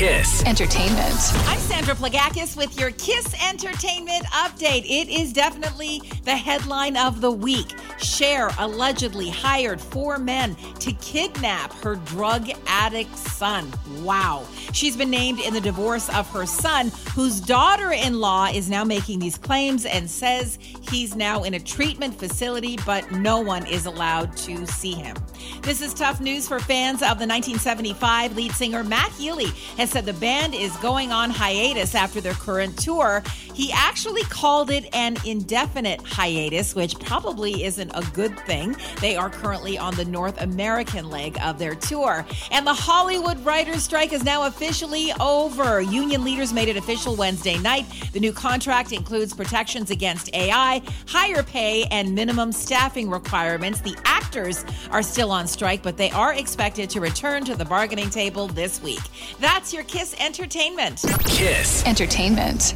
Kiss. Entertainment. I'm Sandra Plagakis with your Kiss Entertainment update. It is definitely the headline of the week. Cher allegedly hired four men to kidnap her drug addict son. Wow. She's been named in the divorce of her son, whose daughter in law is now making these claims and says he's now in a treatment facility, but no one is allowed to see him. This is tough news for fans of the 1975 lead singer Matt Healy has said the band is going on hiatus after their current tour. He actually called it an indefinite hiatus, which probably isn't a good thing. They are currently on the North American leg of their tour. And the Hollywood writers' strike is now officially over. Union leaders made it official Wednesday night. The new contract includes protections against AI, higher pay, and minimum staffing requirements. The actors are still on strike, but they are expected to return to the bargaining table this week. That's your Kiss Entertainment. Kiss. Entertainment.